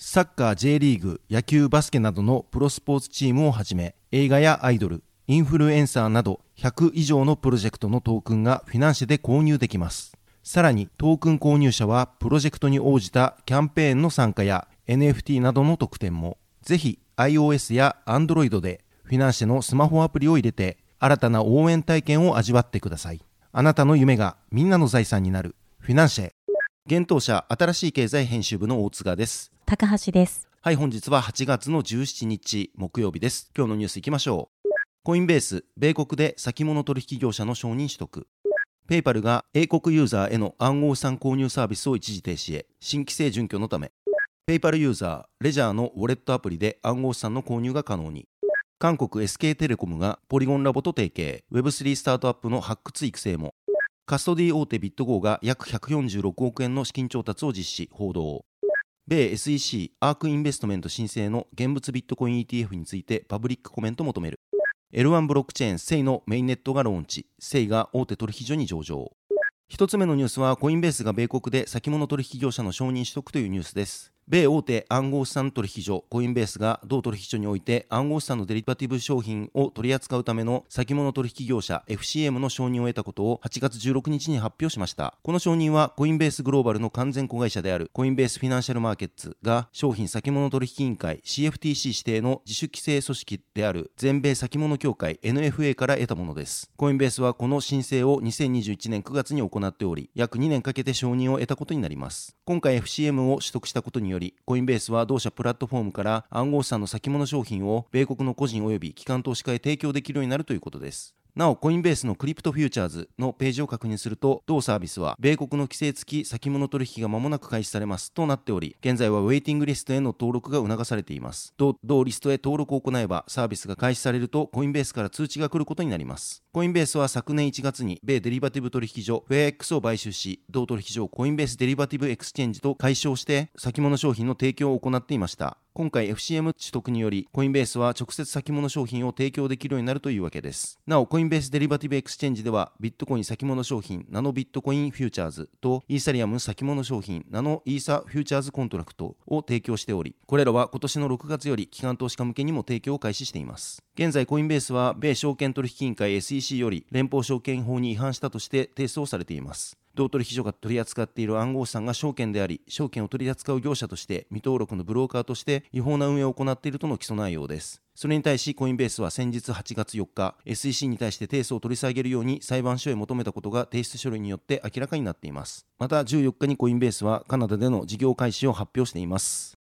サッカー J リーグ野球バスケなどのプロスポーツチームをはじめ映画やアイドルインフルエンサーなど100以上のプロジェクトのトークンがフィナンシェで購入できますさらにトークン購入者はプロジェクトに応じたキャンペーンの参加や NFT などの特典もぜひ iOS や Android でフィナンシェのスマホアプリを入れて新たな応援体験を味わってください。あなたの夢がみんなの財産になるフィナンシェ。現当社新しい経済編集部の大塚です。高橋です。はい、本日は8月の17日木曜日です。今日のニュースいきましょう。コインベース、米国で先物取引業者の承認取得。ペイパルが英国ユーザーへの暗号資産購入サービスを一時停止へ、新規制準拠のため。ペイパルユーザー、レジャーのウォレットアプリで暗号資産の購入が可能に。韓国 SK テレコムがポリゴンラボと提携、Web3 スタートアップの発掘育成も。カストディ大手ビットゴーが約146億円の資金調達を実施、報道。米 SEC アークインベストメント申請の現物ビットコイン ETF についてパブリックコメント求める。L1 ブロックチェーン SEI のメインネットがローンチ、SEI が大手取引所に上場。一つ目のニュースはコインベースが米国で先物取引業者の承認取得というニュースです。米大手暗号資産取引所コインベースが同取引所において暗号資産のデリバティブ商品を取り扱うための先物取引業者 FCM の承認を得たことを8月16日に発表しました。この承認はコインベースグローバルの完全子会社であるコインベースフィナンシャルマーケッツが商品先物取引委員会 CFTC 指定の自主規制組織である全米先物協会 NFA から得たものです。コインベースはこの申請を2021年9月に行っており約2年かけて承認を得たことになります。今回 FCM を取得したことによりコインベースは同社プラットフォームから暗号資産の先物商品を米国の個人及び機関投資家へ提供できるようになるということです。なお、コインベースのクリプトフューチャーズのページを確認すると、同サービスは、米国の規制付き先物取引が間もなく開始されますとなっており、現在はウェイティングリストへの登録が促されています。同リストへ登録を行えば、サービスが開始されると、コインベースから通知が来ることになります。コインベースは昨年1月に、米デリバティブ取引所、フェア X を買収し、同取引所をコインベースデリバティブエクスチェンジと改称して、先物商品の提供を行っていました。今回 FCM 取得により、コインベースは直接先物商品を提供できるようになるというわけです。なお、コインベースデリバティブエクスチェンジでは、ビットコイン先物商品、ナノビットコインフューチャーズと、イーサリアム先物商品、ナノイーサフューチャーズコントラクトを提供しており、これらは今年の6月より機関投資家向けにも提供を開始しています。現在、コインベースは、米証券取引委員会 SEC より連邦証券法に違反したとして提訴をされています。同取引所が取り扱っている暗号資産が証券であり、証券を取り扱う業者として未登録のブローカーとして違法な運営を行っているとの起訴内容です。それに対しコインベースは先日8月4日、SEC に対して提訴を取り下げるように裁判所へ求めたことが提出書類によって明らかになっています。また14日にコインベースはカナダでの事業開始を発表しています。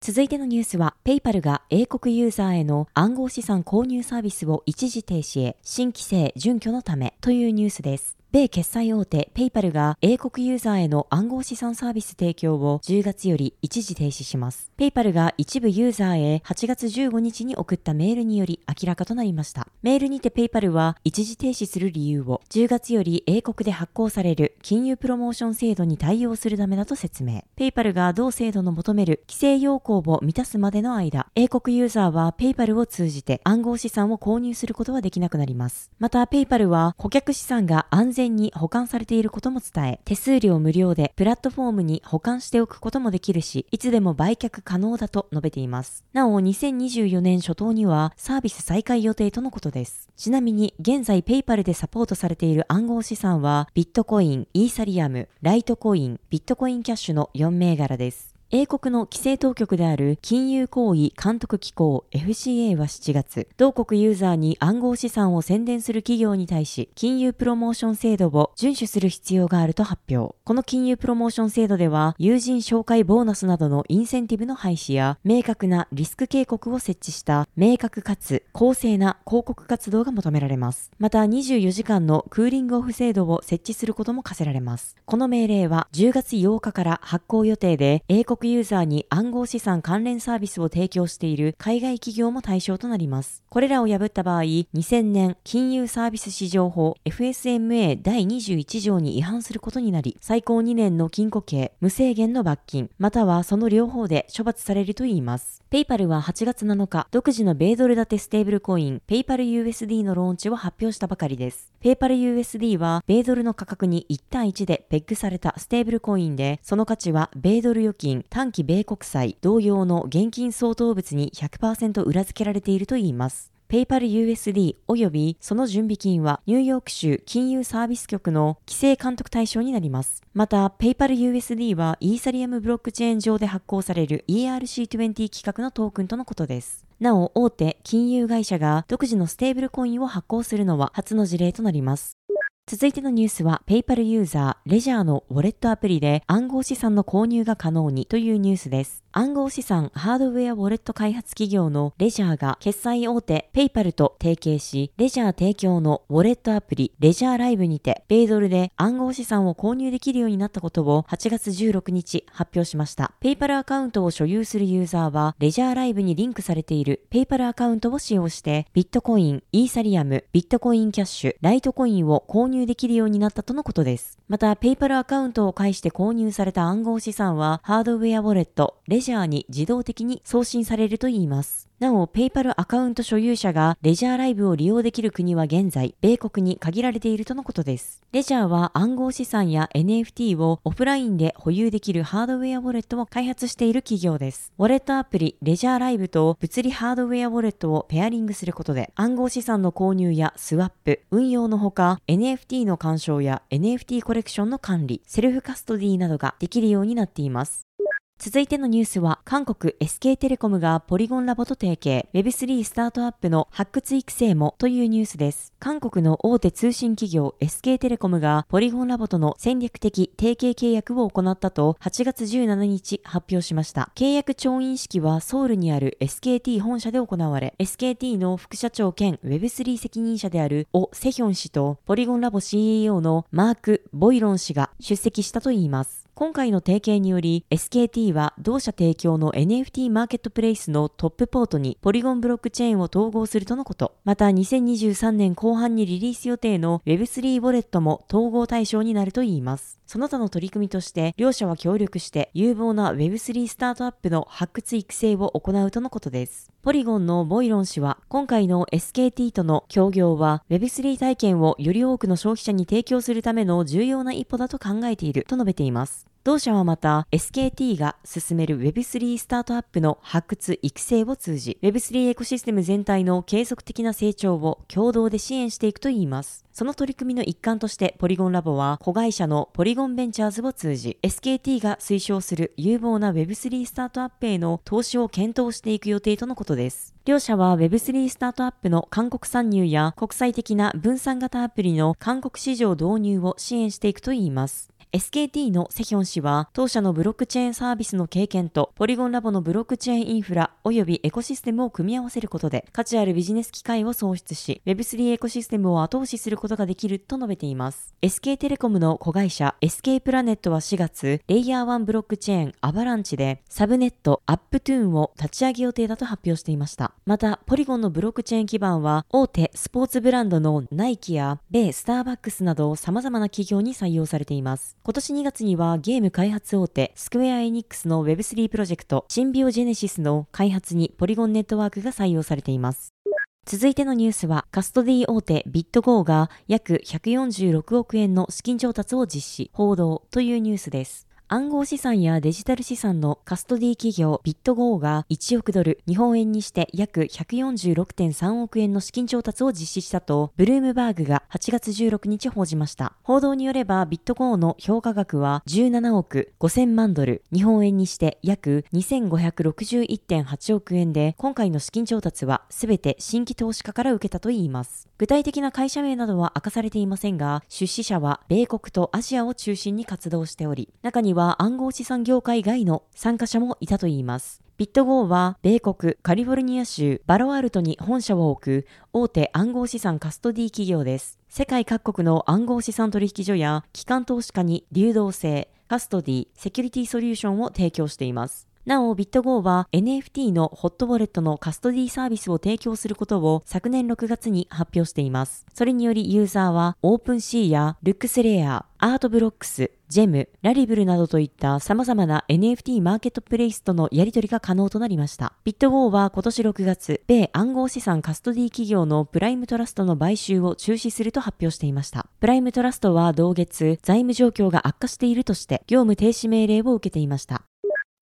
続いてのニュースは、ペイパルが英国ユーザーへの暗号資産購入サービスを一時停止へ、新規制準拠のためというニュースです。米決済大手ペイパルが英国ユーザーへの暗号資産サービス提供を10月より一時停止します。ペイパルが一部ユーザーへ8月15日に送ったメールにより明らかとなりました。メールにてペイパルは一時停止する理由を10月より英国で発効される金融プロモーション制度に対応するためだと説明。ペイパルが同制度の求める規制要項を満たすまでの間、英国ユーザーはペイパルを通じて暗号資産を購入することはできなくなります。また、ペイパルは顧客資産が安全に保管されていることも伝え、手数料無料でプラットフォームに保管しておくこともできるし、いつでも売却可能だと述べています。なお、2024年初頭にはサービス再開予定とのことです。ちなみに、現在ペイパルでサポートされている暗号資産は、ビットコイン、イーサリアム、ライトコイン、ビットコインキャッシュの4銘柄です。英国の規制当局である金融行為監督機構 FCA は7月、同国ユーザーに暗号資産を宣伝する企業に対し、金融プロモーション制度を遵守する必要があると発表。この金融プロモーション制度では、友人紹介ボーナスなどのインセンティブの廃止や、明確なリスク警告を設置した明確かつ公正な広告活動が求められます。また、24時間のクーリングオフ制度を設置することも課せられます。この命令は10月8日から発効予定で、英国ユーザーに暗号資産関連サービスを提供している海外企業も対象となります。これらを破った場合、2000年金融サービス市場法 FSMA 第21条に違反することになり、最高2年の禁錮刑、無制限の罰金、またはその両方で処罰されるといいます。ペイパルは8月7日、独自の米ドル建てステーブルコイン、ペイパル USD のローンチを発表したばかりです。ペイパル USD は、米ドルの価格に1対1でペッグされたステーブルコインで、その価値は米ドル預金、短期米国債、同様の現金相当物に100%裏付けられているといいます。ペイパル USD 及びその準備金はニューヨーク州金融サービス局の規制監督対象になります。また、ペイパル USD はイーサリアムブロックチェーン上で発行される ERC20 規格のトークンとのことです。なお、大手金融会社が独自のステーブルコインを発行するのは初の事例となります。続いてのニュースは、PayPal ユーザー、レジャーのウォレットアプリで暗号資産の購入が可能にというニュースです。暗号資産ハードウェアウォレット開発企業のレジャーが決済大手ペイパルと提携し、レジャー提供のウォレットアプリレジャーライブにて、米ドルで暗号資産を購入できるようになったことを8月16日発表しました。ペイパルアカウントを所有するユーザーは、レジャーライブにリンクされているペイパルアカウントを使用して、ビットコイン、イーサリアム、ビットコインキャッシュ、ライトコインを購入できるようになったとのことです。また、ペイパルアカウントを介して購入された暗号資産は、ハードウェアウォレット、レジャーに自動的に送信されるといいます。なお、ペイパルアカウント所有者がレジャーライブを利用できる国は現在、米国に限られているとのことです。レジャーは暗号資産や NFT をオフラインで保有できるハードウェアウォレットを開発している企業です。ウォレットアプリ、レジャーライブと物理ハードウェアウォレットをペアリングすることで、暗号資産の購入やスワップ、運用のほか、NFT の干渉や NFT コレクションの管理、セルフカストディなどができるようになっています。続いてのニュースは、韓国 SK テレコムがポリゴンラボと提携、Web3 スタートアップの発掘育成もというニュースです。韓国の大手通信企業 SK テレコムがポリゴンラボとの戦略的提携契約を行ったと8月17日発表しました。契約調印式はソウルにある SKT 本社で行われ、SKT の副社長兼 Web3 責任者であるオ・セヒョン氏とポリゴンラボ CEO のマーク・ボイロン氏が出席したといいます。今回の提携により SKT は同社提供の NFT マーケットプレイスのトップポートにポリゴンブロックチェーンを統合するとのこと。また2023年後半にリリース予定の Web3 ウォレットも統合対象になるといいます。その他の取り組みとして両社は協力して有望な Web3 スタートアップの発掘育成を行うとのことです。ポリゴンのボイロン氏は今回の SKT との協業は Web3 体験をより多くの消費者に提供するための重要な一歩だと考えていると述べています。同社はまた SKT が進める Web3 スタートアップの発掘育成を通じ Web3 エコシステム全体の継続的な成長を共同で支援していくといいます。その取り組みの一環としてポリゴンラボは子会社のポリゴンベンチャーズを通じ SKT が推奨する有望な Web3 スタートアップへの投資を検討していく予定とのことです。両社は Web3 スタートアップの韓国参入や国際的な分散型アプリの韓国市場導入を支援していくといいます。SKT のセヒョン氏は、当社のブロックチェーンサービスの経験と、ポリゴンラボのブロックチェーンインフラ及びエコシステムを組み合わせることで、価値あるビジネス機会を創出し、Web3 エコシステムを後押しすることができると述べています。SK テレコムの子会社 SK プラネットは4月、レイヤー1ブロックチェーンアバランチで、サブネットアップトゥーンを立ち上げ予定だと発表していました。また、ポリゴンのブロックチェーン基盤は、大手スポーツブランドのナイキや米スターバックスなど様々な企業に採用されています。今年2月にはゲーム開発大手スクウェアエニックスの Web3 プロジェクトシンビオジェネシスの開発にポリゴンネットワークが採用されています。続いてのニュースは、カストディ大手ビットゴーが約146億円の資金調達を実施、報道というニュースです。暗号資産やデジタル資産のカストディ企業ビットゴーが1億ドル、日本円にして約146.3億円の資金調達を実施したと、ブルームバーグが8月16日報じました。報道によれば、ビットゴーの評価額は17億5000万ドル、日本円にして約2561.8億円で、今回の資金調達はすべて新規投資家から受けたといいます。具体的な会社名などは明かされていませんが、出資者は米国とアジアを中心に活動しており、中には暗号資産業界外の参加者もいたといいます。ビットゴーは米国カリフォルニア州パロアルトに本社を置く大手暗号資産カストディ企業です。世界各国の暗号資産取引所や機関投資家に流動性、カストディ、セキュリティソリューションを提供しています。なお、ビットゴーは NFT のホットウォレットのカストディサービスを提供することを昨年6月に発表しています。それによりユーザーはオープンシーやルックスレア、アートブロックス、ジェム、ラリブルなどといった様々な NFT マーケットプレイスとのやり取りが可能となりました。ビットゴーは今年6月、米暗号資産カストディ企業のプライムトラストの買収を中止すると発表していました。プライムトラストは同月、財務状況が悪化しているとして業務停止命令を受けていました。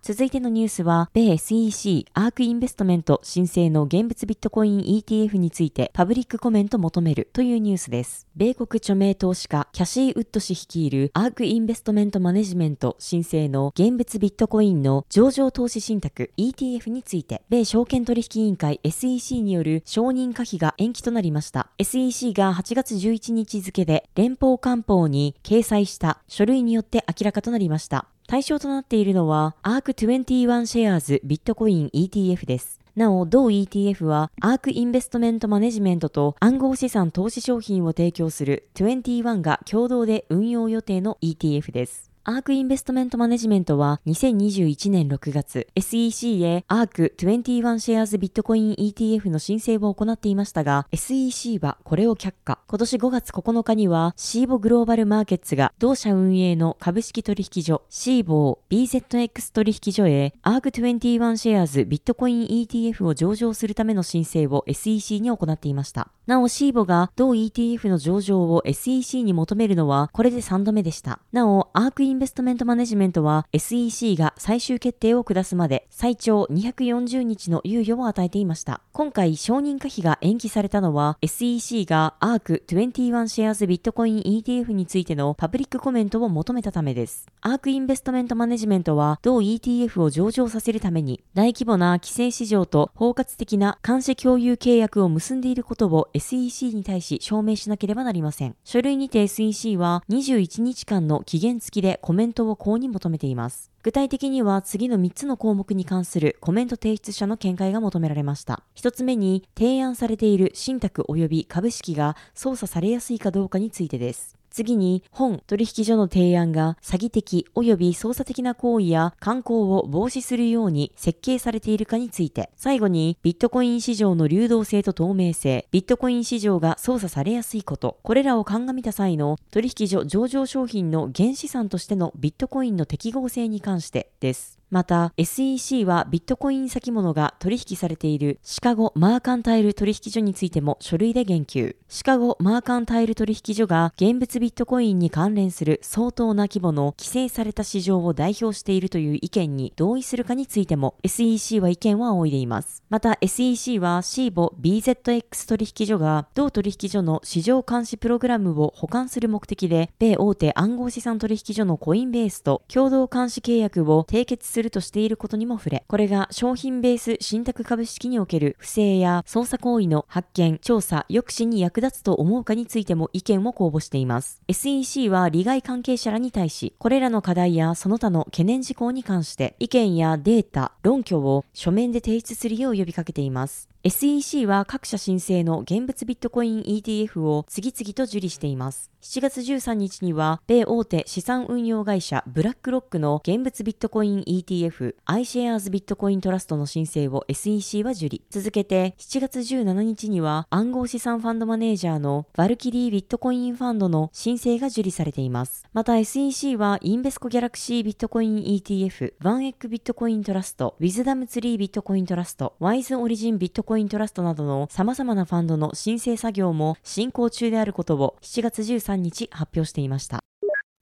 続いてのニュースは、米 SEC アークインベストメント申請の現物ビットコイン ETF についてパブリックコメント求めるというニュースです。米国著名投資家キャシー・ウッド氏率いるアークインベストメントマネジメント申請の現物ビットコインの上場投資信託 ETF について、米証券取引委員会 SEC による承認可否が延期となりました。SEC が8月11日付で連邦官報に掲載した書類によって明らかとなりました。対象となっているのは ARC21 シェアーズビットコイン ETF です。なお、同 ETF は、アークインベストメントマネジメントと暗号資産投資商品を提供する21が共同で運用予定の ETF です。アークインベストメントマネジメントは2021年6月、SEC へアーク21シェアーズビットコイン ETF の申請を行っていましたが、SEC はこれを却下。今年5月9日には、シーボグローバルマーケッツが同社運営の株式取引所、シーボー BZX 取引所へ、アーク21シェアーズビットコイン ETF を上場するための申請を SEC に行っていました。なお、シーボが同 ETF の上場を SEC に求めるのは、これで3度目でした。なお、アークインンベストメントマネジメントは SEC が最終決定を下すまで最長240日の猶予を与えていました。今回承認可否が延期されたのは SEC が ARK21 シェアーズビットコイン ETF についてのパブリックコメントを求めたためです。ARK インベストメントマネジメントは同 ETF を上場させるために大規模な規制市場と包括的な監視共有契約を結んでいることを SEC に対し証明しなければなりません。書類にて SEC は21日間の期限付きでコメントを公に求めています。具体的には次の3つの項目に関するコメント提出者の見解が求められました。1つ目に提案されている信託及び株式が操作されやすいかどうかについてです。次に、本取引所の提案が詐欺的及び操作的な行為や観光を防止するように設計されているかについて、最後に、ビットコイン市場の流動性と透明性、ビットコイン市場が操作されやすいこと、これらを鑑みた際の取引所上場商品の原資産としてのビットコインの適合性に関してです。また SEC はビットコイン先物が取引されているシカゴマーカンタイル取引所についても書類で言及。シカゴマーカンタイル取引所が現物ビットコインに関連する相当な規模の規制された市場を代表しているという意見に同意するかについても SEC は意見を仰いでいます。また SEC はシーボ BZX 取引所が同取引所の市場監視プログラムを保管する目的で米大手暗号資産取引所のコインベースと共同監視契約を締結するするとしていることにも触れ、これが商品ベース信託株式における不正や操作行為の発見、調査、抑止に役立つと思うかについても意見を公募しています。SEC は利害関係者らに対し、これらの課題やその他の懸念事項に関して意見やデータ、論拠を書面で提出するよう呼びかけています。SEC は各社申請の現物ビットコイン ETF を次々と受理しています。7月13日には、米大手資産運用会社ブラックロックの現物ビットコイン ETF iShares ビットコイントラストの申請を SEC は受理。続けて、7月17日には暗号資産ファンドマネージャーのバルキリービットコインファンドの申請が受理されています。また SEC はインベスコギャラクシービットコイン ETF、ワンエッグビットコイントラスト、ウィズダムツリービットコイントラスト、ワイズオリジンビットコインコイントラストなどの様々なファンドの申請作業も進行中であることを7月13日発表していました。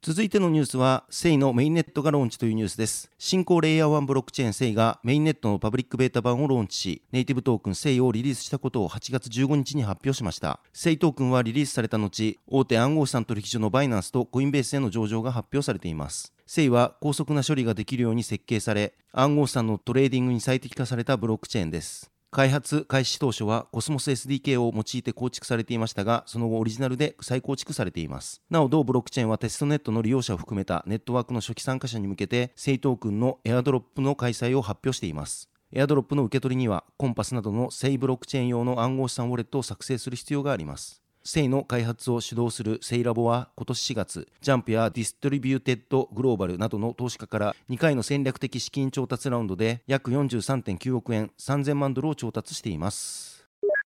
続いてのニュースは、セイのメインネットがローンチというニュースです。新興レイヤー1ブロックチェーンセイがメインネットのパブリックベータ版をローンチし、ネイティブトークンセイをリリースしたことを8月15日に発表しました。セイトークンはリリースされた後、大手暗号資産取引所のバイナンスとコインベースへの上場が発表されています。セイは高速な処理ができるように設計され、暗号資産のトレーディングに最適化されたブロックチェーンです。開発開始当初はコスモス SDK を用いて構築されていましたが、その後オリジナルで再構築されています。なお、同ブロックチェーンはテストネットの利用者を含めたネットワークの初期参加者に向けて、セイトークンのエアドロップの開催を発表しています。エアドロップの受け取りには、コンパスなどのセイブロックチェーン用の暗号資産ウォレットを作成する必要があります。セイの開発を主導するセイラボは今年4月、ジャンプやディストリビューテッドグローバルなどの投資家から2回の戦略的資金調達ラウンドで約43.9億円3000万ドルを調達しています。